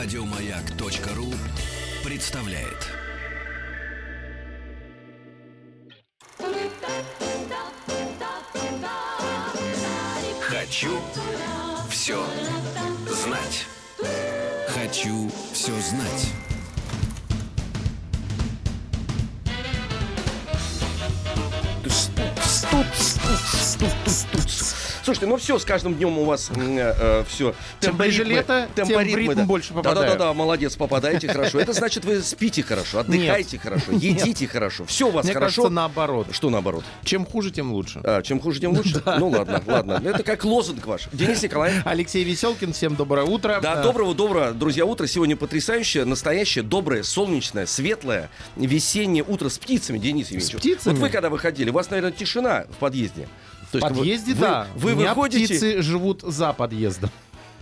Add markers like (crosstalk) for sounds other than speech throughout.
Радиомаяк.ру представляет. Хочу все знать. Хочу все знать. Слушайте, ну все, с каждым днем у вас э, все. Чем ближе лето, тем ритм больше попадаю. Да-да-да, молодец, попадаете хорошо. Это значит, вы спите хорошо, отдыхаете хорошо, едите хорошо. Все у вас Мне хорошо. кажется, наоборот. Что наоборот? Чем хуже, тем лучше. А, чем хуже, тем лучше? Ну ладно, ладно. Это как лозунг ваш. Денис Николаевич. Алексей Веселкин, всем доброе утро. Да, Э, доброго, доброго, друзья, утро сегодня потрясающее, настоящее, доброе, солнечное, светлое, весеннее утро с птицами, Денис Евгеньевич. птицами? Вот вы когда выходили, у вас, наверное, тишина в подъезде. То есть подъезде, вы, да. Вы выходите птицы живут за подъездом.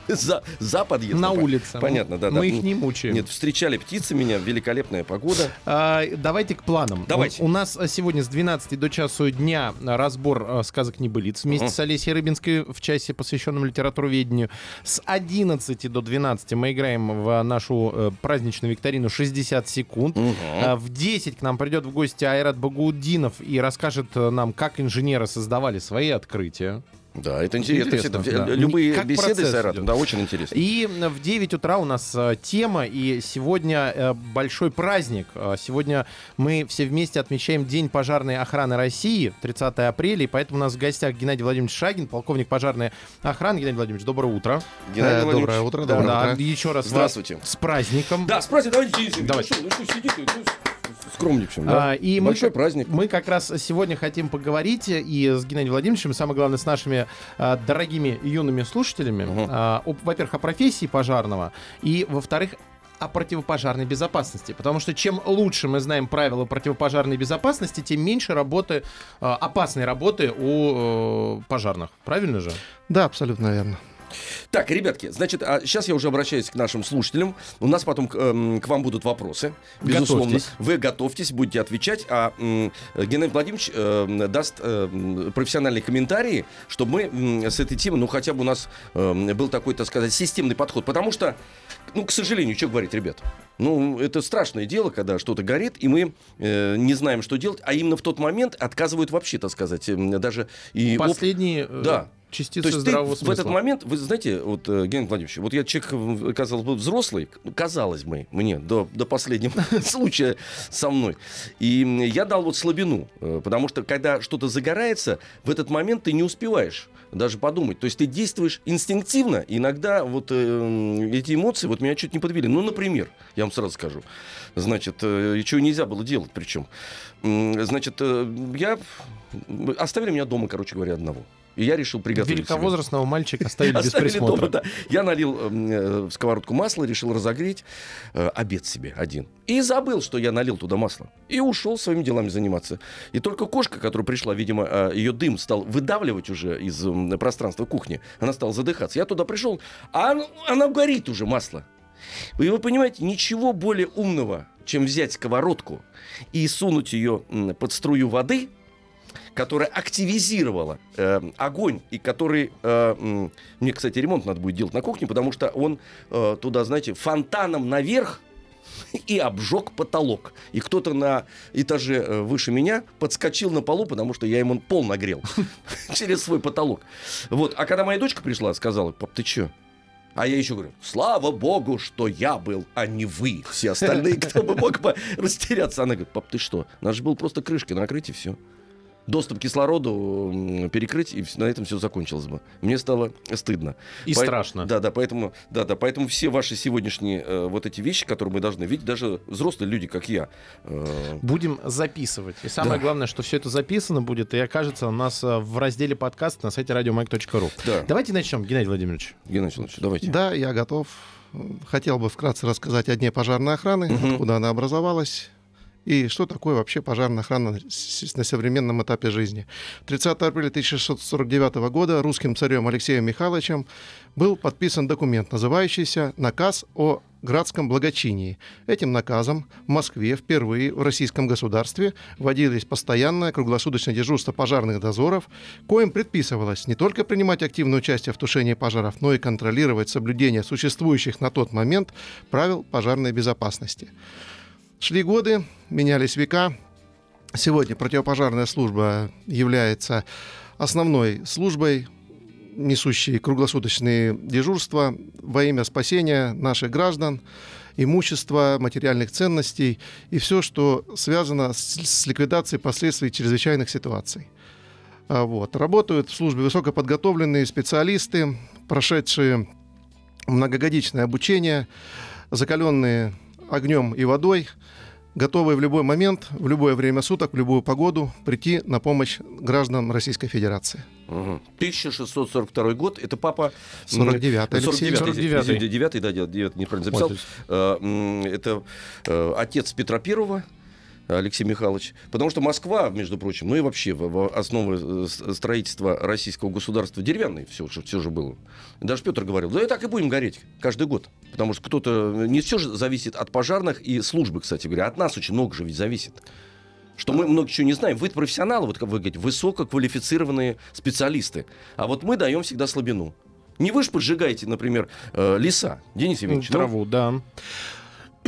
За, за подъездом. На улице. Понятно, да. Мы да. их не мучаем. Нет, встречали птицы меня, великолепная погода. А, Давайте к планам. Давайте. У, у нас а, сегодня с 12 до часу дня разбор а, сказок небылиц вместе Мгм. с Олесей Рыбинской в часе, посвященном литературоведению. С 11 до 12 мы играем в нашу э, праздничную викторину 60 секунд. А, В 10 к нам придет в гости Айрат Багаудинов и расскажет э, нам, как инженеры создавали свои открытия. Да, это интересно. Интересно, Это, да. Любые Как беседы с Айратом, идет. да, очень интересно. И в 9 утра у нас э, тема, и сегодня э, большой праздник. Э, Сегодня мы все вместе отмечаем День пожарной охраны России, 30 апреля, и поэтому у нас в гостях Геннадий Владимирович Шагин, полковник пожарной охраны. Геннадий Владимирович, доброе утро. Геннадий Э, Владимирович, доброе утро, да, доброе да. утро. Еще раз Здравствуйте. с праздником. Да, спросите, давайте, Денис Евгеньевич. Давайте. Ну что, ну что сидите, ну, скромничаем, да? А, и Большой мы, праздник. Мы как раз сегодня хотим поговорить и с Геннадием Владимировичем, и самое главное, с нашими а, дорогими юными слушателями. Мгм. А, во-первых, о профессии пожарного, и, во-вторых, о противопожарной безопасности. Потому что чем лучше мы знаем правила противопожарной безопасности, тем меньше работы, а, опасной работы у э, пожарных. Правильно же? Да, абсолютно верно. Так, ребятки, значит, а сейчас я уже обращаюсь к нашим слушателям. У нас потом к, эм, к вам будут вопросы. Безусловно. Готовьтесь. Вы готовьтесь, будете отвечать, а м, Геннадий Владимирович эм, даст эм, профессиональные комментарии, чтобы мы м, с этой темы, ну, хотя бы у нас эм, был такой, так сказать, системный подход. Потому что, ну, к сожалению, что говорить, ребят? Ну, это страшное дело, когда что-то горит, и мы э, не знаем, что делать, а именно в тот момент отказывают вообще, так сказать, даже и... оп- Последние э, Да. Частицы то есть ты здравого в смысла. этот момент, вы знаете, вот, э, Геннадий Владимирович, вот я человек, э, казалось бы, взрослый, ну, казалось бы, мне, до, до последнего (laughs) случая со мной. И я дал вот слабину, э, потому что, когда что-то загорается, в этот момент ты не успеваешь даже подумать. То есть ты действуешь инстинктивно, иногда вот э, эти эмоции вот меня чуть не подвели. Ну, например, я вам сразу скажу, значит, э, чего нельзя было делать причем. М, Значит, э, я... Оставили меня дома, короче говоря, одного. И я решил приготовить себе. Великовозрастного мальчика оставили без Оставили присмотра. дома, да. Я налил э, в сковородку масло, решил разогреть э, обед себе один. И забыл, что я налил туда масло. И ушел своими делами заниматься. И только кошка, которая пришла, видимо, э, ее дым стал выдавливать уже из м, пространства кухни. Она стала задыхаться. Я туда пришел, а оно, оно горит уже масло. И вы понимаете, ничего более умного, чем взять сковородку и сунуть ее под струю воды, которая активизировала э, огонь и который э, мне, кстати, ремонт надо будет делать на кухне, потому что он э, туда, знаете, фонтаном наверх (laughs) и обжег потолок. И кто-то на этаже э, выше меня подскочил на полу, потому что я ему пол нагрел (laughs) через свой потолок. Вот. А когда моя дочка пришла, сказала, пап, ты чё? А я еще говорю, слава богу, что я был, а не вы. Все остальные, кто бы мог бы (laughs) растеряться. Она говорит, пап, ты что? Надо же было просто крышкой накрыть и все. Доступ к кислороду перекрыть, и на этом все закончилось бы. Мне стало стыдно. И Пое- страшно. Да, да, поэтому, да, да, поэтому все ваши сегодняшние э, вот эти вещи, которые мы должны видеть, даже взрослые люди, как я, э, Будем записывать. И самое Да. главное, что все это записано будет и окажется у нас э, в разделе подкаст на сайте радиомайк.ру. да. Давайте начнем, Геннадий Владимирович. Геннадий Владимирович, давайте. Да, я готов. Хотел бы вкратце рассказать о Дне пожарной охраны, Мгм. откуда она образовалась и что такое вообще пожарная охрана на современном этапе жизни. 30 апреля 1649 года русским царем Алексеем Михайловичем был подписан документ, называющийся «Наказ о градском благочинии». Этим наказом в Москве впервые в российском государстве вводилось постоянное круглосуточное дежурство пожарных дозоров, коим предписывалось не только принимать активное участие в тушении пожаров, но и контролировать соблюдение существующих на тот момент правил пожарной безопасности. Шли годы, менялись века. Сегодня противопожарная служба является основной службой несущие круглосуточные дежурства во имя спасения наших граждан, имущества, материальных ценностей и все, что связано с, с ликвидацией последствий чрезвычайных ситуаций. А вот. Работают в службе высокоподготовленные специалисты, прошедшие многогодичное обучение, закаленные огнем и водой – готовые в любой момент, в любое время суток, в любую погоду прийти на помощь гражданам Российской Федерации. Угу. 1642 год, это папа... 49 Алексей. 49 49 да, 9 неправильно записал. Вот, это э, отец Петра Первого, Алексей Михайлович. Потому что Москва, между прочим, ну и вообще в основы э, строительства российского государства деревянные все, все же было. Даже Петр говорил, да и так и будем гореть каждый год. Потому что кто-то... Не все же зависит от пожарных и службы, кстати говоря. От нас очень много же ведь зависит. Что мы много чего не знаем. Вы профессионалы, вот как вы говорите, высококвалифицированные специалисты. А вот мы даем всегда слабину. Не вы же поджигаете, например, э, леса, Денис Евгеньевич. Траву, да.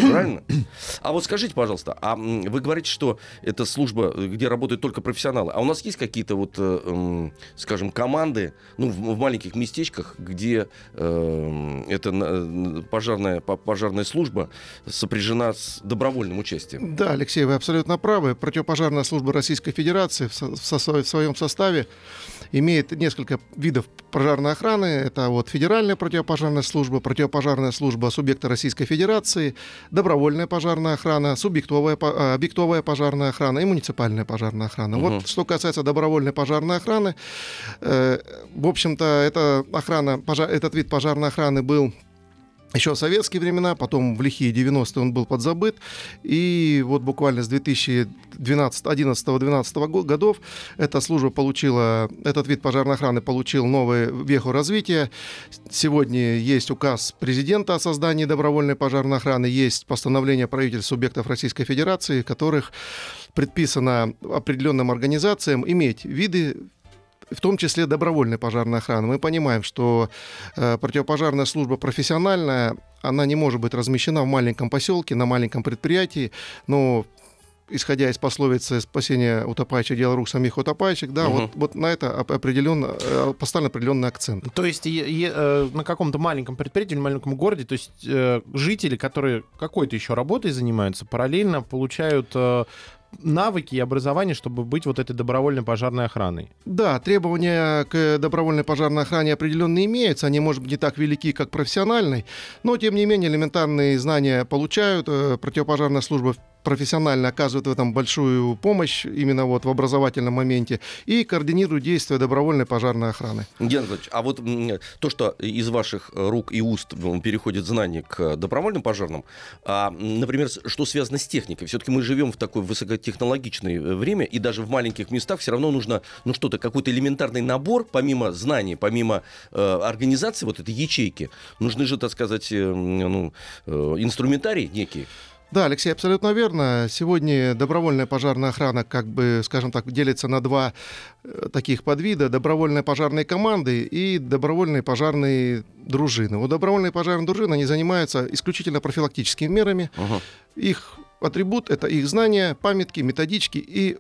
Правильно? (clears throat) А вот скажите, пожалуйста, а вы говорите, что это служба, где работают только профессионалы. А у нас есть какие-то вот, э, скажем, команды, ну, в, в маленьких местечках, где э, эта пожарная, пожарная служба сопряжена с добровольным участием? Да, Алексей, вы абсолютно правы. Противопожарная служба Российской Федерации в, со, в своем составе имеет несколько видов пожарной охраны. Это вот федеральная противопожарная служба, противопожарная служба субъекта Российской Федерации, добровольная пожарная охрана, субъектовая, а, объектовая пожарная охрана и муниципальная пожарная охрана. Угу. Вот что касается добровольной пожарной охраны, э, в общем-то, эта охрана, пожар, этот вид пожарной охраны был еще в советские времена, потом в лихие 90-е он был подзабыт. И вот буквально с 2011-2012 годов эта служба получила, этот вид пожарной охраны получил новое веху развития. Сегодня есть указ президента о создании добровольной пожарной охраны, есть постановление правительств субъектов Российской Федерации, которых предписано определенным организациям иметь виды в том числе добровольной пожарной охраны. Мы понимаем, что э, противопожарная служба профессиональная, она не может быть размещена в маленьком поселке, на маленьком предприятии, но исходя из пословицы «спасение утопающих дело рук самих утопающих», да, угу. вот, вот на это определенно, э, поставлен определенный акцент. То есть е- е- э, на каком-то маленьком предприятии, в маленьком городе, то есть э, жители, которые какой-то еще работой занимаются, параллельно получают э, навыки и образование, чтобы быть вот этой добровольной пожарной охраной. Да, требования к добровольной пожарной охране определенно имеются. Они, может быть, не так велики, как профессиональной, но, тем не менее, элементарные знания получают. Э, противопожарная служба профессионально оказывают в этом большую помощь именно вот в образовательном моменте и координируют действия добровольной пожарной охраны. Геннадий а вот то, что из ваших рук и уст переходит знание к добровольным пожарным, а, например, что связано с техникой? Все-таки мы живем в такое высокотехнологичное э, время, и даже в маленьких местах все равно нужно ну, что-то, какой-то элементарный набор, помимо знаний, помимо э, организации вот этой ячейки, нужны же, так сказать, э, ну, э, инструментарий некий. Да, Алексей, абсолютно верно. Сегодня добровольная пожарная охрана, как бы, скажем так, делится на два э, таких подвида. Добровольные пожарные команды и добровольные пожарные дружины. Вот добровольные пожарные дружины, они занимаются исключительно профилактическими мерами. Ага. Их атрибут — это их знания, памятки, методички и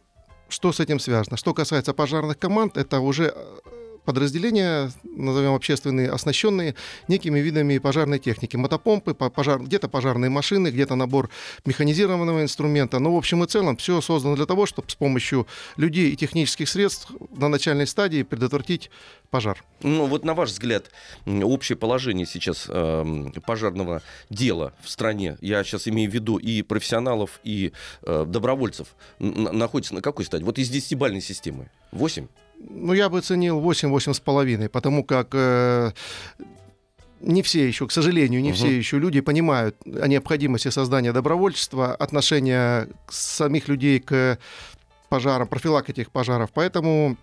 что с этим связано. Что касается пожарных команд, это уже э, подразделения, назовем общественные, оснащенные некими видами пожарной техники. Мотопомпы, пожар, где-то пожарные машины, где-то набор механизированного инструмента. Но в общем и целом все создано для того, чтобы с помощью людей и технических средств на начальной стадии предотвратить пожар. Ну вот на ваш взгляд, общее положение сейчас э, пожарного дела в стране, я сейчас имею в виду и профессионалов, и э, добровольцев, находится на какой стадии? Вот из десятибальной системы. 8? Ну, я бы ценил 8-8,5, потому как э, не все еще, к сожалению, не Мгм. все еще люди понимают о необходимости создания добровольчества, отношения самих людей к пожарам, профилактике этих пожаров. Поэтому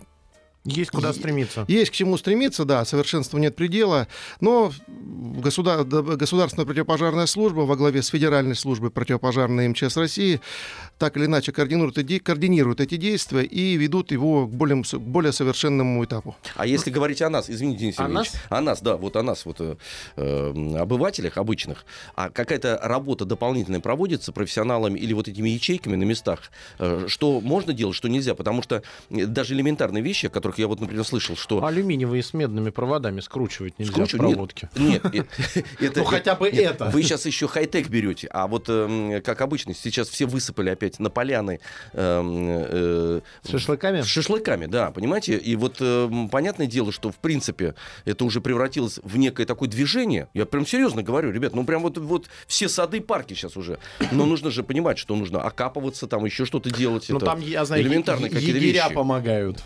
Есть куда стремиться. есть к чему стремиться, да, совершенству нет предела, но государ- да, государственная противопожарная служба во главе с Федеральной службой противопожарной МЧС России так или иначе координируют, эти- координируют эти действия и ведут его к более, к более совершенному этапу. А если говорить о нас, извините, Денис О нас? о нас, да, вот о нас, вот э, э, обывателях обычных, а какая-то работа дополнительная проводится профессионалами или вот этими ячейками на местах, э, что можно делать, что нельзя, потому что э, даже элементарные вещи, о которых я вот, например, слышал, что Алюминиевые с медными проводами скручивать нельзя в Нет. проводке. Нет, (laughs) это... Ну, хотя бы это. Вы сейчас еще хай-тек берете, а вот, эм, как обычно, сейчас все высыпали опять на поляны эм, э, С шашлыками? шашлыками, да, понимаете? И вот эм, понятное дело, что, в принципе, это уже превратилось в некое такое движение. Я прям серьезно говорю, ребят, ну прям вот, вот все сады, парки сейчас уже. Но нужно же понимать, что нужно окапываться, там еще что-то делать. Ну там, я знаю, элементарные какие-то вещи. помогают.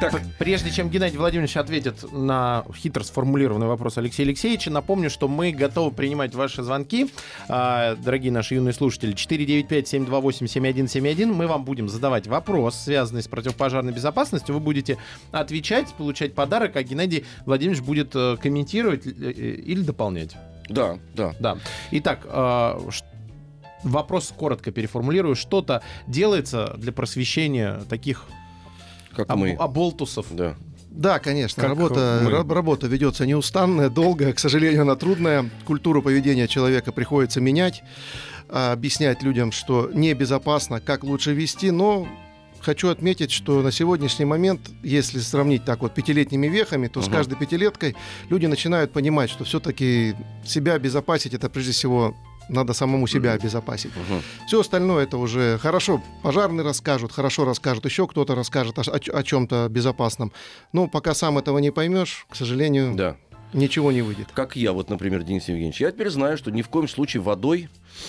Так, Прежде чем Геннадий Владимирович ответит на хитро сформулированный вопрос Алексея Алексеевича, напомню, что мы готовы принимать ваши звонки. А, Дорогие наши юные слушатели, 495-728-7171. Мы вам будем задавать вопрос, связанный с противопожарной безопасностью. Вы будете отвечать, получать подарок, а Геннадий Владимирович будет э, комментировать э, э, или дополнять. да, да. Да. Итак, а, ш- вопрос коротко переформулирую. Что-то делается для просвещения таких Как об- мы. оболтусов? Да. Да, конечно, Как работа, мы. работа ведется неустанная, долгая, к сожалению, она трудная. Культуру поведения человека приходится менять, а, объяснять людям, что небезопасно, как лучше вести, но хочу отметить, что на сегодняшний момент, если сравнить так вот пятилетними вехами, то с Мгм. каждой пятилеткой люди начинают понимать, что все-таки себя обезопасить, это прежде всего надо самому себя обезопасить. Мгм. Все остальное это уже хорошо. Пожарные расскажут, хорошо расскажут, еще кто-то расскажет о, чем-то безопасном. Но пока сам этого не поймешь, к сожалению, Да. ничего не выйдет. Как я, вот, например, Денис Евгеньевич. Я теперь знаю, что ни в коем случае водой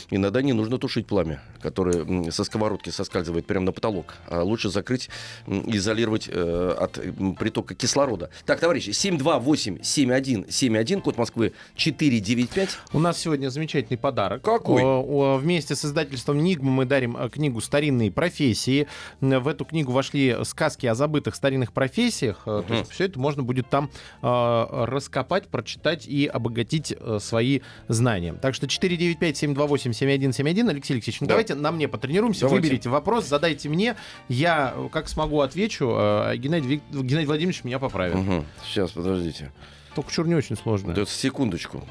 иногда не нужно тушить пламя, которое со сковородки соскальзывает прямо на потолок. А лучше закрыть, изолировать э, от притока кислорода. Так, товарищи, 728-7171, код Москвы 495. У нас сегодня замечательный подарок. Какой? О, о, Вместе с издательством «Нигма» мы дарим э, книгу «Старинные профессии». В эту книгу вошли сказки о забытых старинных профессиях. Э, То есть все это можно будет там э, раскопать, прочитать и обогатить э, свои знания. Так что 495-728-7171. Алексей Алексеевич, ну Да. давайте на мне потренируемся. Давайте. Выберите вопрос, задайте мне. Я, как смогу, отвечу. а Геннадий, Вик- Геннадий Владимирович меня поправит. Сейчас, подождите. Только чур не очень сложно. Да, секундочку.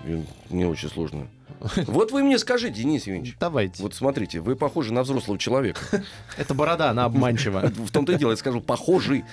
Не очень сложно. (laughs) Вот вы мне скажите, Денис Евгеньевич. Давайте. Вот смотрите, вы похожи на взрослого человека. (laughs) Это борода, она обманчива. (laughs) В том-то и дело, я скажу, похожий.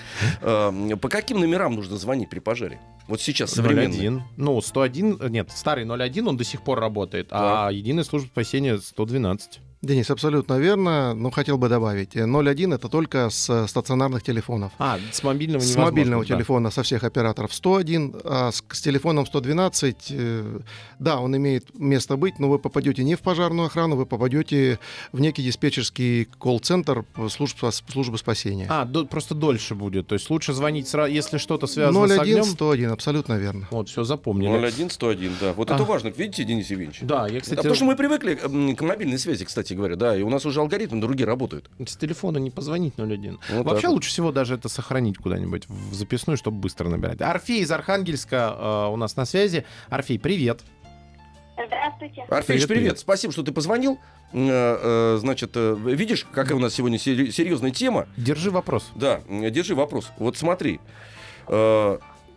Эм, По каким номерам нужно звонить при пожаре? Вот сейчас современные. 01. Ну, 101, э, нет, старый 01, он до сих пор работает, а единая служба спасения 112. Денис, абсолютно верно, но хотел бы добавить. э, 01 это только с стационарных телефонов. А, с мобильного С мобильного да. телефона со всех операторов 101, а с, с телефоном 112, э, да, он имеет место быть, но вы попадете не в пожарную охрану, вы попадете в некий диспетчерский колл-центр служб, службы спасения. А, до- просто дольше будет. То есть лучше звонить сразу, если что-то связано с 01 огнем. 101, абсолютно верно. Вот, все запомнили. 01 101, да. Вот А. это важно. Видите, Денис Евгеньевич? Да, я, А кстати, потому что мы привыкли к мобильной связи, кстати говоря, да, и у нас уже алгоритмы другие работают. с телефона не позвонить 01. Вот Вообще лучше всего даже это сохранить куда-нибудь в записную, чтобы быстро набирать. Орфей из Архангельска э, у нас на связи. Орфей, привет. Здравствуйте. Орфеич, Привет, привет, привет. Спасибо, что ты позвонил. Э, э, Значит, э, видишь, какая у нас сегодня серьезная тема? Держи вопрос. Да, держи вопрос. Вот смотри.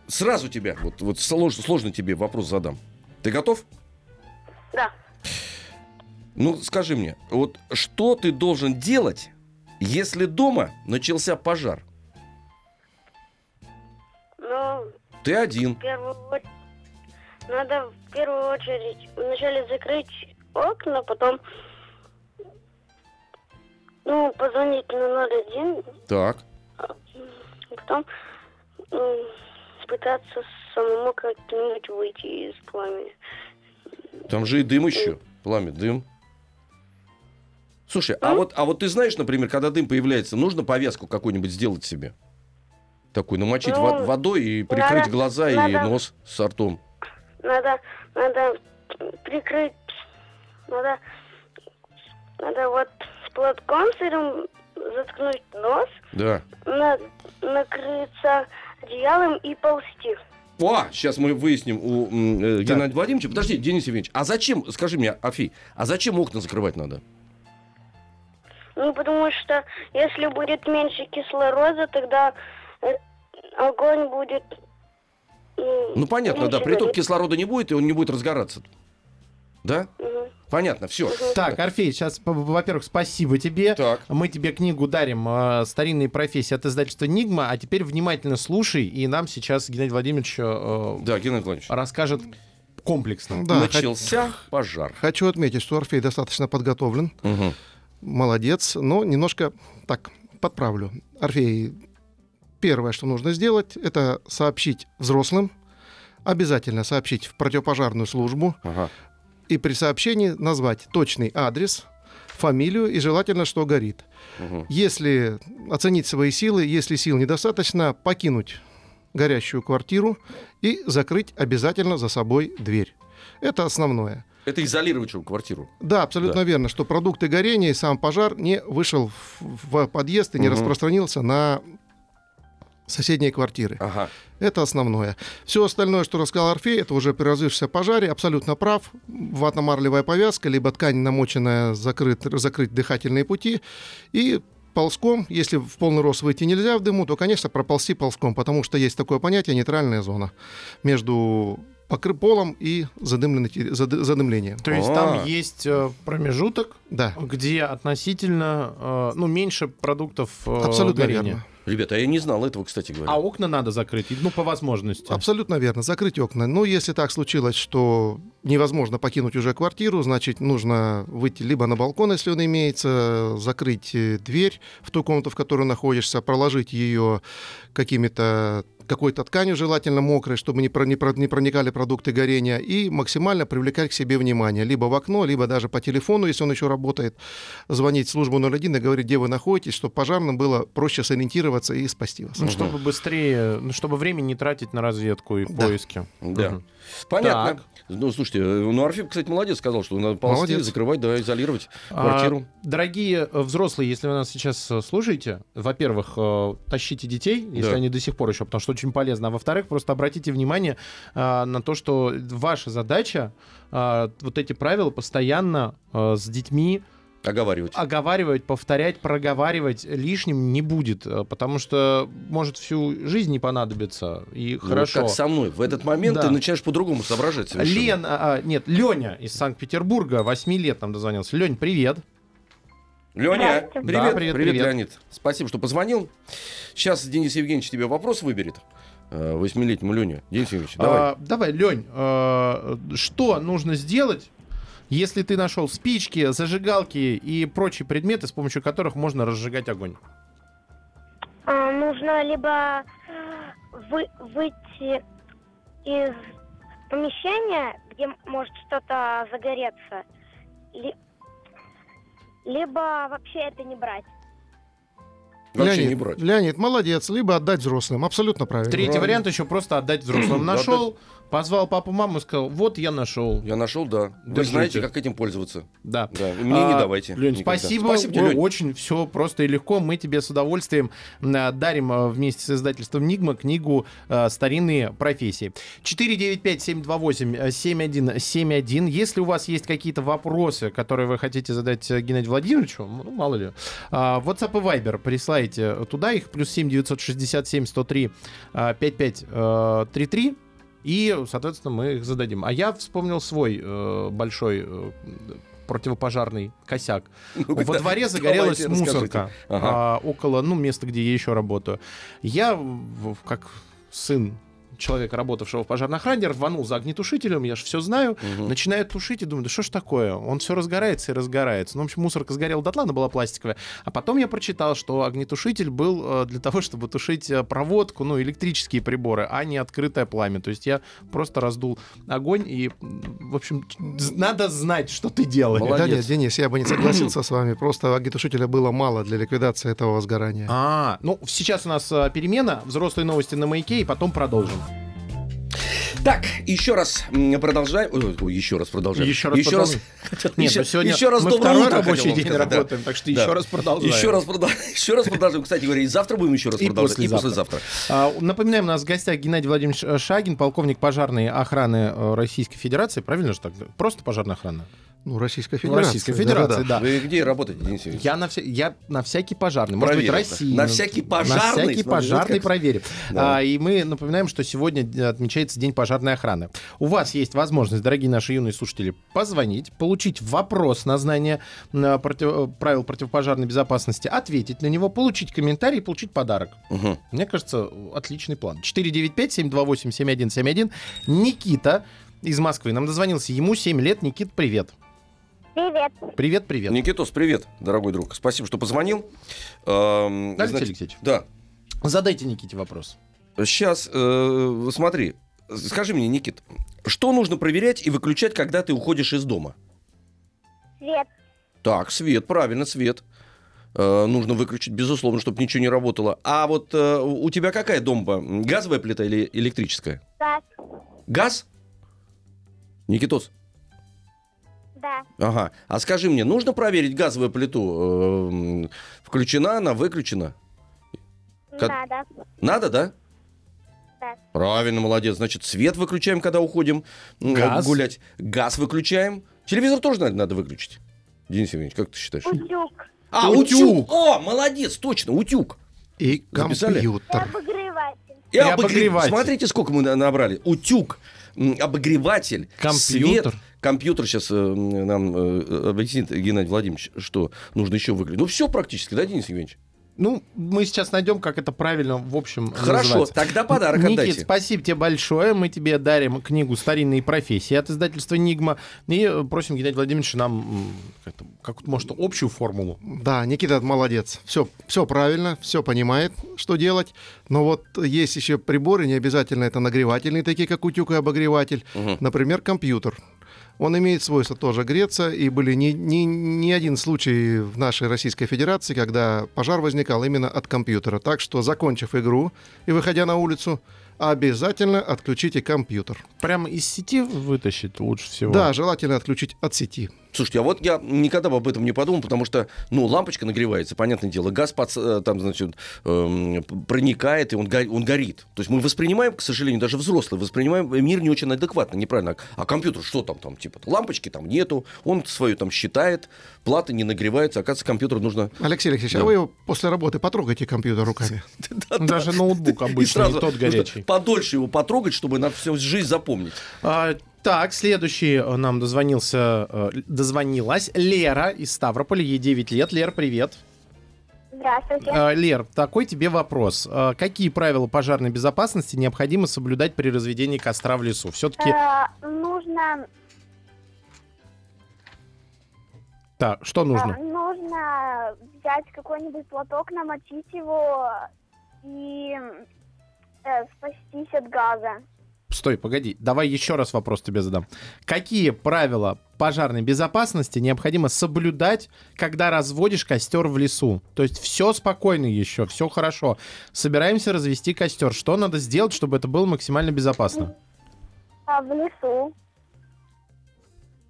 Сразу тебя, вот, вот сложно, сложно тебе вопрос задам. Ты готов? Да. Ну, скажи мне, вот что ты должен делать, если дома начался пожар? Ну, Ты один. в первую очередь, надо в первую очередь вначале закрыть окна, потом ну, позвонить на 01, Так. потом м, пытаться самому как-нибудь выйти из пламени. Там же и дым еще. Пламя, дым. Слушай, а вот, а вот ты знаешь, например, когда дым появляется, нужно повязку какую-нибудь сделать себе? Такую, намочить Ну, во- водой и прикрыть надо- глаза и надо- нос с ртом. надо, надо прикрыть, надо, надо вот с платком сырым заткнуть нос, Да. на- накрыться одеялом и ползти. О, сейчас мы выясним у э, Геннадия Владимировича. Подожди, Денис Евгеньевич, а зачем, скажи мне, Афи, а зачем окна закрывать надо? Ну, потому что если будет меньше кислорода, тогда э, огонь будет... м, Ну, понятно, да, приток кислорода не будет, и он не будет разгораться. Да? Мгм. Понятно, все. Так, Орфей, сейчас, во-первых, спасибо тебе. Так. Мы тебе книгу дарим э, «Старинные профессии» от издательства «Нигма», а теперь внимательно слушай, и нам сейчас Геннадий Владимирович э, Да, Геннадий Владимирович. расскажет комплексно. Да, хот- Начался пожар. хочу отметить, что Орфей достаточно подготовлен. Мгм. Молодец, но немножко так подправлю. Орфей, первое, что нужно сделать, это сообщить взрослым, обязательно сообщить в противопожарную службу Ага. и при сообщении назвать точный адрес, фамилию и желательно, что горит. Мгм. Если оценить свои силы, если сил недостаточно, покинуть горящую квартиру и закрыть обязательно за собой дверь. Это основное. Это изолировать чтобы квартиру. Да, абсолютно верно, что продукты горения и сам пожар не вышел в, подъезд и не Мгм. распространился на соседние квартиры. Ага. Это основное. Все остальное, что рассказал Орфей, это уже при разрывшемся пожаре, абсолютно прав. Ватно-марлевая повязка, либо ткань намоченная, закрыть, закрыть дыхательные пути. И ползком, если в полный рост выйти нельзя в дыму, то, конечно, проползти ползком, потому что есть такое понятие нейтральная зона между покры полом и задымленной те- зады- задымлением. То есть там есть э, промежуток, Да, где относительно, э, ну, меньше продуктов э, абсолютно горения. верно. Ребята, а я не знал этого, кстати говоря. А окна надо закрыть, ну, по возможности. Абсолютно верно. Закрыть окна. Но если так случилось, что невозможно покинуть уже квартиру, значит, нужно выйти либо на балкон, если он имеется, закрыть дверь в ту комнату, в которой находишься, проложить ее какими-то какой-то тканью, желательно мокрой, чтобы не, про- не про- не проникали продукты горения, и максимально привлекать к себе внимание. Либо в окно, либо даже по телефону, если он еще работает, звонить в службу 01 и говорить, где вы находитесь, чтобы пожарным было проще сориентироваться и спасти вас. Ну, чтобы быстрее, ну, чтобы время не тратить на разведку и Да. поиски. Да. Мгм. Понятно. Так. Ну, слушайте, э, ну, Арфик, кстати, молодец, сказал, что надо ползти, Молодец. закрывать, да, изолировать А, квартиру. дорогие э, взрослые, если вы нас сейчас э, слушаете, во-первых, тащите детей, если Да. они до сих пор еще, потому что очень полезно. А во-вторых, просто обратите внимание э, на то, что ваша задача э, вот эти правила постоянно э, с детьми Оговаривать. оговаривать, повторять, проговаривать лишним не будет, э, потому что может всю жизнь не понадобиться. И Ну, хорошо. как со мной. В этот момент Да. ты начинаешь по-другому соображать совершенно. Лен, а, а, нет, Леня из Санкт-Петербурга, 8 лет нам дозвонился. Лень, привет. Леня, привет, Да, привет, привет, привет. Леонид. Спасибо, что позвонил. Сейчас Денис Евгеньевич тебе вопрос выберет. э, Восьмилетнему Лене. Денис Евгеньевич, давай. А, давай, Лень, а, что нужно сделать, если ты нашел спички, зажигалки и прочие предметы, с помощью которых можно разжигать огонь? А, нужно либо вы- выйти из помещения, где может что-то загореться, ли- либо вообще это не брать. Вообще Леонид, не брать. Леонид, молодец, либо отдать взрослым. Абсолютно правильно. Третий Правильно. вариант еще просто отдать взрослым. Нашел, позвал папу, маму, сказал, вот я нашел. Я нашел, да. Вы Держите. знаете, как этим пользоваться. Да. Да. И мне не А, давайте. Лень, никогда. спасибо. Спасибо тебе, Лень. Очень все просто и легко. Мы тебе с удовольствием э, дарим э, вместе с издательством Нигма книгу э, «Старинные профессии». 495-728-7171. Если у вас есть какие-то вопросы, которые вы хотите задать э, Геннадию Владимировичу, ну, мало ли, а, WhatsApp и Viber присылайте туда их, плюс 7 967 103 а, 5533. И, соответственно, мы их зададим. А я вспомнил свой э, большой э, противопожарный косяк. Ну-ка, Во да, дворе загорелась мусорка Ага. а, около, ну, места, где я еще работаю. Я, как сын человека, работавшего в пожарной охране, рванул за огнетушителем, я же все знаю, Мгм. начинаю тушить и думаю, да что ж такое? Он все разгорается и разгорается. Ну, в общем, мусорка сгорела дотла, она была пластиковая. А потом я прочитал, что огнетушитель был э, для того, чтобы тушить э, проводку, ну, электрические приборы, а не открытое пламя. То есть я просто раздул огонь и, в общем, надо знать, что ты делаешь. Молодец. Да нет, Денис, я бы не согласился с вами. Просто огнетушителя было мало для ликвидации этого возгорания. А, ну сейчас у нас э, перемена, взрослые новости на маяке, и потом продолжим. Так, еще раз продолжаем. Еще раз продолжаем. Еще раз еще раз. продолжаем. Нет, еще, сегодня еще раз мы доброе второй утро, рабочий день сказать, да. работаем, так что Да. еще раз продолжаем. Еще раз, продолжаем. еще раз продолжим. Кстати говоря, и завтра будем еще раз И продолжать. И послезавтра. послезавтра. А, Напоминаем, у нас в гостях Геннадий Владимирович Шагин, полковник пожарной охраны э, Российской Федерации. Правильно же так? Просто пожарная охрана? Ну, Российская Федерация. Российской Федерации, да. Вы где работаете, Денис? Я на, вся- я на всякий пожарный. Может Проверим. быть, Россия. На всякий пожарный, На всякий смотри, пожарный как- проверим. Да. А, и мы напоминаем, что сегодня отмечается День пожарной охраны. У вас есть возможность, дорогие наши юные слушатели, позвонить, получить вопрос на знание э, против- правил противопожарной безопасности, ответить на него, получить комментарий и получить подарок. Мгм. Мне кажется, отличный план. 495-728-7171. Никита из Москвы нам дозвонился. Ему 7 лет. Никит, привет. Привет. Привет, привет. Никитос, привет, дорогой друг. Спасибо, что позвонил. Эм, Алексей значит, Алексеевич. Да. Задайте Никите вопрос. Сейчас, э, смотри, скажи мне, Никит, что нужно проверять и выключать, когда ты уходишь из дома? Свет. Так, свет, правильно, свет. Э, нужно выключить, безусловно, чтобы ничего не работало. А вот э, у тебя какая домба? Газовая плита или электрическая? Газ. Газ? Никитос? Да. Ага. А скажи мне, нужно проверить газовую плиту? Эм, Включена она, выключена? Как- Надо. Надо, да? Да. Правильно, молодец. Значит, свет выключаем, когда уходим м, Газ. гулять. Газ выключаем. Телевизор тоже надо, надо выключить. Денис Евгеньевич, как ты считаешь? Утюг. А, Утюг. утюг. О, молодец, точно, утюг. И Записали? И компьютер. обогреватель. И, И обогре- обогреватель. Смотрите, сколько мы на- набрали. Утюг, обогреватель, Компьютер. свет. Компьютер сейчас нам э, объяснит Геннадий Владимирович, что нужно еще выключить. Ну, все практически, да, Денис Евгеньевич? Ну, мы сейчас найдем, как это правильно, в общем, Хорошо, называется. тогда подарок Никит, отдайте. спасибо тебе большое. Мы тебе дарим книгу «Старинные профессии» от издательства «Нигма». И э, просим Геннадия Владимировича нам как-то, какую-то, может, общую формулу. Да, Никита молодец. Все, все правильно, все понимает, что делать. Но вот есть еще приборы, не обязательно это нагревательные, такие как утюг и обогреватель. Мгм. Например, компьютер. Он имеет свойство тоже греться, и были не, не, не один случай в нашей Российской Федерации, когда пожар возникал именно от компьютера. Так что, закончив игру и выходя на улицу, обязательно отключите компьютер. Прямо из сети вытащить лучше всего. Да, желательно отключить от сети. Слушайте, а вот я никогда бы об этом не подумал, потому что, ну, лампочка нагревается, понятное дело, газ под, э, там, значит, эм, проникает, и он, го- он горит. То есть мы воспринимаем, к сожалению, даже взрослые, воспринимаем мир не очень адекватно, неправильно. А компьютер, что там, там, типа, лампочки там нету, он свою там считает, плата не нагревается, оказывается, компьютер нужно... Алексей Алексеевич, Да. а вы его после работы потрогайте компьютер руками. (laughs) Даже ноутбук обычный, тот нужно горячий. Подольше его потрогать, чтобы на всю жизнь запомнить. А, так, следующий э, нам дозвонился, э, дозвонилась Лера из Ставрополя, ей 9 лет. Лер, привет. Здравствуйте. А, Лер, такой тебе вопрос. А, Какие правила пожарной безопасности необходимо соблюдать при разведении костра в лесу? Все-таки, Э, нужно, так, что нужно? э, нужно взять какой-нибудь платок, намочить его и э, спастись от газа. Стой, погоди. Давай еще раз вопрос тебе задам. Какие правила пожарной безопасности необходимо соблюдать, когда разводишь костер в лесу? То есть все спокойно еще, все хорошо. Собираемся развести костер. Что надо сделать, чтобы это было максимально безопасно? А в лесу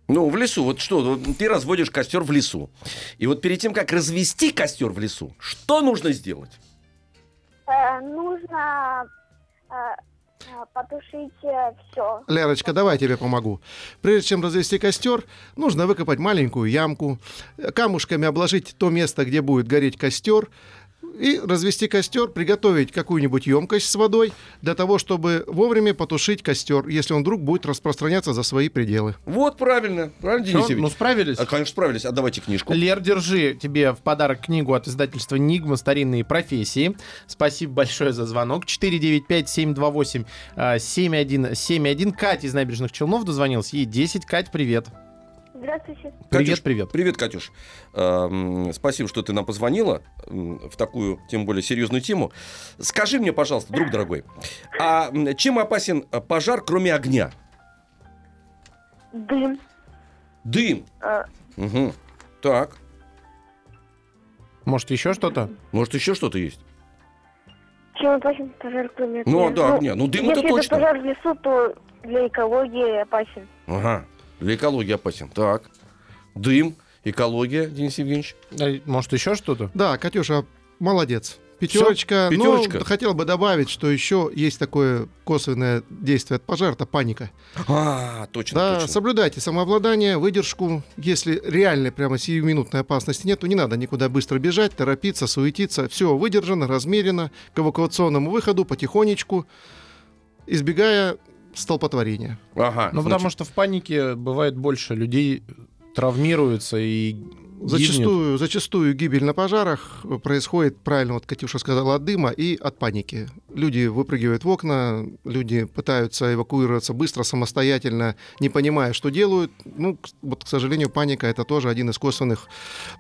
Ну, в лесу, вот что, вот ты разводишь костер в лесу. И вот перед тем, как развести костер в лесу, что нужно сделать? э, нужно потушить все. Лерочка, давай я тебе помогу. Прежде чем развести костер, нужно выкопать маленькую ямку, э, камушками обложить то место, где будет гореть костер, и развести костер, приготовить какую-нибудь емкость с водой для того, чтобы вовремя потушить костер, если он вдруг будет распространяться за свои пределы. Вот правильно, правильно, Всё? Денис Ну, справились? А, конечно, справились. Отдавайте книжку. Лер, держи тебе в подарок книгу от издательства «Нигма. Старинные профессии». Спасибо большое за звонок. 495-728-7171. Катя из Набережных Челнов дозвонилась. Ей 10. Кать, привет. Здравствуйте. Привет, Катюш, привет. Привет, Катюш. Эм, Спасибо, что ты нам позвонила в такую, тем более, серьезную тему. Скажи мне, пожалуйста, друг дорогой, а чем опасен пожар, кроме огня? Дым. Дым. Э, Мгм. Так. Может, еще что-то? Может, еще что-то есть? чем опасен пожар, кроме Ну, огня? да, огня. Ну, дым это если точно. пожар в лесу, то для экологии опасен. Ага. Для экологии опасен. Так. Дым, экология, Денис Евгеньевич. Э, Может, еще что-то? Да, Катюша, молодец. Пятерочка. Пятерочка? хотел бы добавить, что еще есть такое косвенное действие от пожара, это паника. А, точно, Да, точно. соблюдайте самообладание, выдержку. Если реальной прямо сиюминутной опасности нет, то не надо никуда быстро бежать, торопиться, суетиться. Все выдержано, размеренно, к эвакуационному выходу потихонечку, избегая столпотворения. Ага. Ну, потому что в панике бывает больше людей травмируются и гибнет. Зачастую, зачастую гибель на пожарах происходит, правильно вот Катюша сказала, от дыма и от паники. Люди выпрыгивают в окна, люди пытаются эвакуироваться быстро, самостоятельно, не понимая, что делают. Ну, вот, к сожалению, паника — это тоже один из косвенных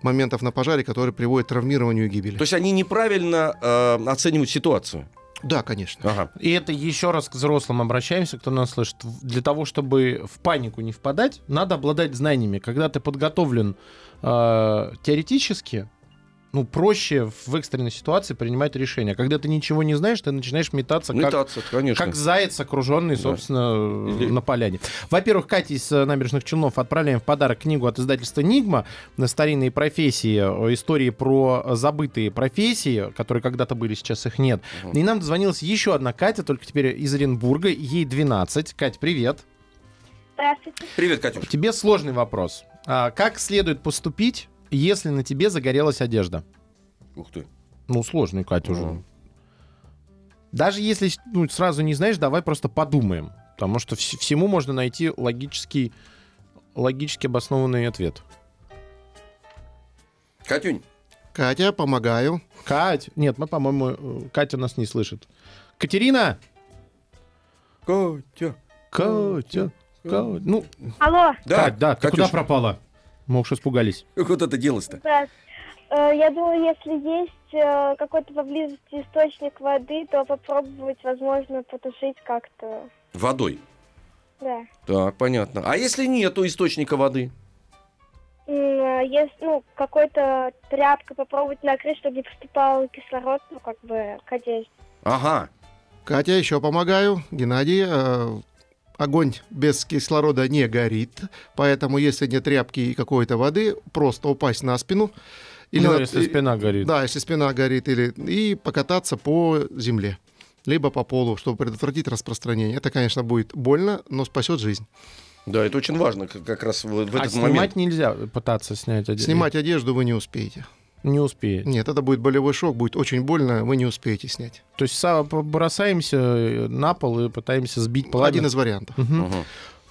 моментов на пожаре, который приводит к травмированию и гибели. То есть они неправильно э, оценивают ситуацию. Да, конечно. Ага. И это еще раз к взрослым обращаемся, кто нас слышит. Для того, чтобы в панику не впадать, надо обладать знаниями. Когда ты подготовлен э, теоретически, ну, проще в экстренной ситуации принимать решения. Когда ты ничего не знаешь, ты начинаешь метаться, как, Метаться, конечно. как заяц, окруженный, Да. собственно, Или- на поляне. Во-первых, Кате из э, набережных Челнов отправляем в подарок книгу от издательства «Нигма» на старинные профессии, э, истории про забытые профессии, которые когда-то были, сейчас их нет. И нам дозвонилась еще одна Катя, только теперь из Оренбурга, ей 12. Кать, привет. Здравствуйте. Привет, Катюш. Тебе сложный вопрос. А, как следует поступить, если на тебе загорелась одежда? Ух ты. Ну, сложный, Катя, уже. Даже если ну, сразу не знаешь, давай просто подумаем. Потому что вс- всему можно найти логический, логически обоснованный ответ. Катюнь. Катя, помогаю. Кать, нет, мы, по-моему, э, Катя нас не слышит. Катерина! Катя. Катя! Катя. Ну, Алло, Да, Кать, да, ты Катюш, куда пропала? Мы уж испугались. Как вот это делать-то? да. Э, Я думаю, если есть э, какой-то поблизости источник воды, то попробовать, возможно, потушить как-то. Водой. Да. Так, понятно. А если нету источника воды? Э, Если, ну, какой-то тряпкой попробовать накрыть, чтобы не поступал кислород, ну, как бы, к одежде. Ага. Катя, еще помогаю. Геннадий, э, огонь без кислорода не горит, поэтому если нет тряпки и какой-то воды, просто упасть на спину. ну, на- если спина горит. Да, если спина горит, или и покататься по земле, либо по полу, чтобы предотвратить распространение. Это, конечно, будет больно, но спасет жизнь. Да, это очень важно, как, как раз в, в а этот снимать момент. нельзя пытаться снять одежду? Снимать одежду вы не успеете. Не успеете. Нет, это будет болевой шок, будет очень больно, вы не успеете снять. То есть бросаемся э, на пол и пытаемся сбить половину. Один из вариантов. Мгм. Мгм.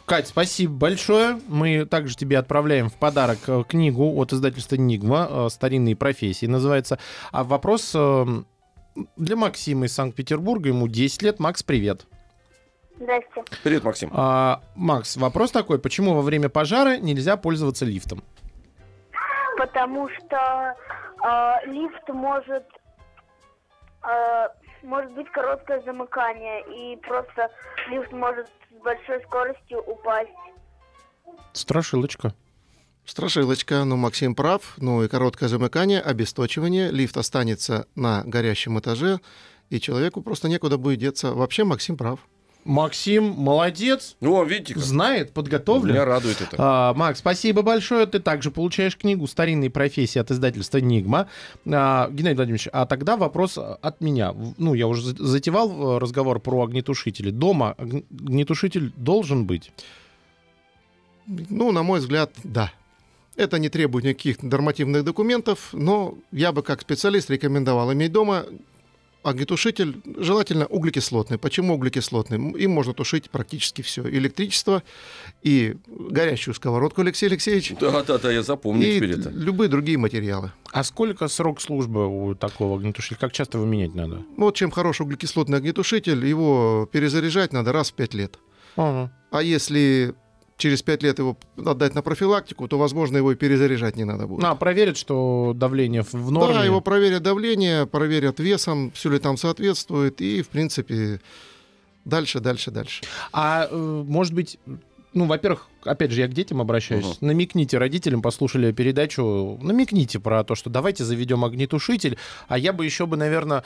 Кать, спасибо большое. Мы также тебе отправляем в подарок э, книгу от издательства «Нигма». э, «Старинные профессии» называется. А вопрос для Максима из Санкт-Петербурга. Ему 10 лет. Макс, привет. Здрасте. Привет, Максим. А, Макс, вопрос такой. Почему во время пожара нельзя пользоваться лифтом? Потому что э, лифт может э, может быть короткое замыкание, и просто лифт может с большой скоростью упасть. Страшилочка. Страшилочка, ну Максим прав, ну и короткое замыкание, обесточивание, лифт останется на горящем этаже, и человеку просто некуда будет деться. Вообще Максим прав. Максим, молодец. О, видите, как. Знает, подготовлен. Меня радует это. А, Макс, спасибо большое. Ты также получаешь книгу «Старинные профессии» от издательства «Нигма». А, Геннадий Владимирович, а тогда вопрос от меня. Ну, я уже за- затевал э, разговор про огнетушители. Дома огн- огнетушитель должен быть? Ну, на мой взгляд, да. Это не требует никаких нормативных документов, но я бы как специалист рекомендовал иметь дома огнетушитель, желательно углекислотный. Почему углекислотный? Им можно тушить практически все. Электричество и горящую сковородку, Алексей Алексеевич, Да, да, да, я запомню и теперь это. любые другие материалы. А сколько срок службы у такого огнетушителя? Как часто его менять надо? Ну, Вот чем хороший углекислотный огнетушитель, его перезаряжать надо раз в 5 лет. Ага. А если через 5 лет его отдать на профилактику, то, возможно, его и перезаряжать не надо будет. А, проверят, что давление в- норме? Да, его проверят давление, проверят весом, все ли там соответствует, и, в принципе, дальше, дальше, дальше. А, э, может быть, ну, во-первых, опять же, я к детям обращаюсь. Мгм. Намекните родителям, послушали передачу, намекните про то, что давайте заведем огнетушитель. А я бы еще бы, наверное,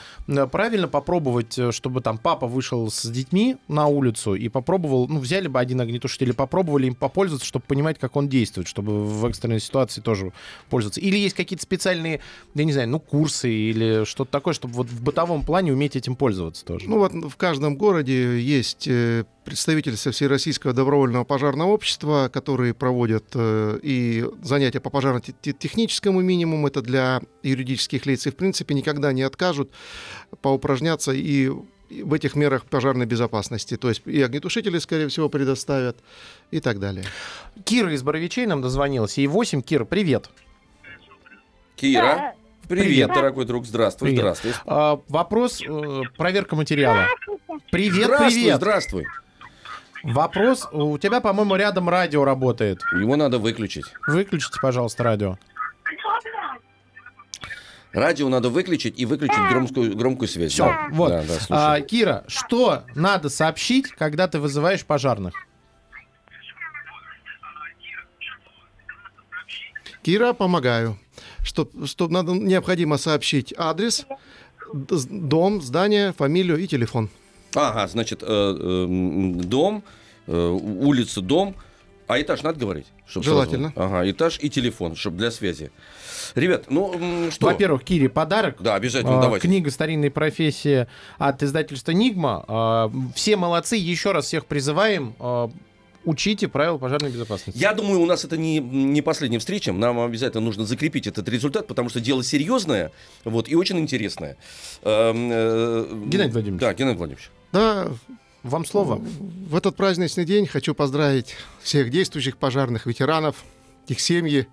правильно попробовать, э, чтобы там папа вышел с детьми на улицу и попробовал, ну, взяли бы один огнетушитель и попробовали им попользоваться, чтобы понимать, как он действует, чтобы в экстренной ситуации тоже пользоваться. Или есть какие-то специальные, я не знаю, ну, курсы или что-то такое, чтобы вот в бытовом плане уметь этим пользоваться тоже. Ну вот в каждом городе есть э, представительство Всероссийского добровольного пожарного общества, которые проводят э, и занятия по пожарно-техническому минимуму, это для юридических лиц, и в принципе никогда не откажут поупражняться и в этих мерах пожарной безопасности. То есть и огнетушители, скорее всего, предоставят и так далее. Кира из Боровичей нам дозвонилась. Ей 8. Кира, привет. Кира, привет, Привет. дорогой друг, здравствуй, Привет. здравствуй. А, вопрос, э, проверка материала. Привет, здравствуй, привет. здравствуй. Вопрос, у тебя, по-моему, рядом радио работает. Его надо выключить. Выключите, пожалуйста, радио. Радио надо выключить и выключить громкую, громкую связь. Все, Да, вот. Да, да. А, Кира, что надо сообщить, когда ты вызываешь пожарных? Кира, помогаю. Что, что надо, необходимо сообщить адрес, дом, здание, фамилию и телефон. Ага, значит, э, э, дом, э, улица, дом. А этаж надо говорить? Чтоб Желательно. сразу- Ага, этаж и телефон, чтобы для связи. Ребят, ну что? Во-первых, Кире подарок. Да, обязательно, А, давайте. Книга «Старинные профессии» от издательства «Нигма». А, Все молодцы, еще раз всех призываем. а, Учите правила пожарной безопасности. Я думаю, у нас это не, не последняя встреча. Нам обязательно нужно закрепить этот результат, потому что дело серьезное вот, и очень интересное. Эм, э, Геннадий Владимирович. Да, Геннадий Владимирович. Да, Вам слово. в этот праздничный день хочу поздравить всех действующих пожарных ветеранов, их семьи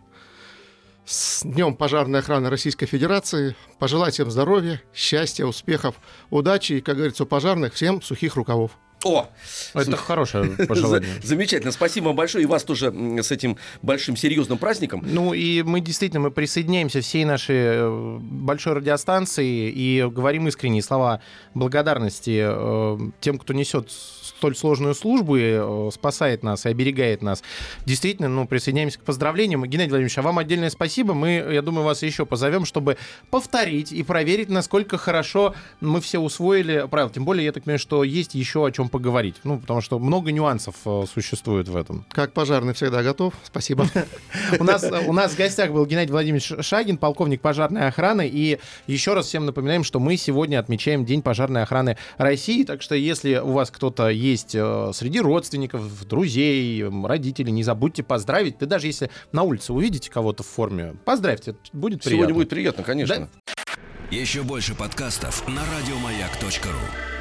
с Днем пожарной охраны Российской Федерации. Пожелать всем здоровья, счастья, успехов, удачи и, как говорится, у пожарных всем сухих рукавов. О, Это хорошее (laughs) пожелание. За- Замечательно. Спасибо вам большое. И вас тоже с этим большим серьезным праздником. Ну и мы действительно мы присоединяемся всей нашей э, большой радиостанции и говорим искренние слова благодарности э, тем, кто несет столь сложную службу и э, спасает нас и оберегает нас. Действительно, ну, присоединяемся к поздравлениям. Геннадий Владимирович, а вам отдельное спасибо. Мы, я думаю, вас еще позовем, чтобы повторить и проверить, насколько хорошо мы все усвоили правила. Тем более, я так понимаю, что есть еще о чем поговорить. Ну, потому что много нюансов э, существует в этом. Как пожарный всегда готов. Спасибо. (laughs) У нас, у нас в гостях был Геннадий Владимирович Шагин, полковник пожарной охраны. И еще раз всем напоминаем, что мы сегодня отмечаем День пожарной охраны России. Так что если у вас кто-то есть э, среди родственников, друзей, родителей, не забудьте поздравить. Да даже если на улице увидите кого-то в форме, поздравьте, это будет приятно. Сегодня будет приятно, конечно. Да. Еще больше подкастов на радиомаяк.ру.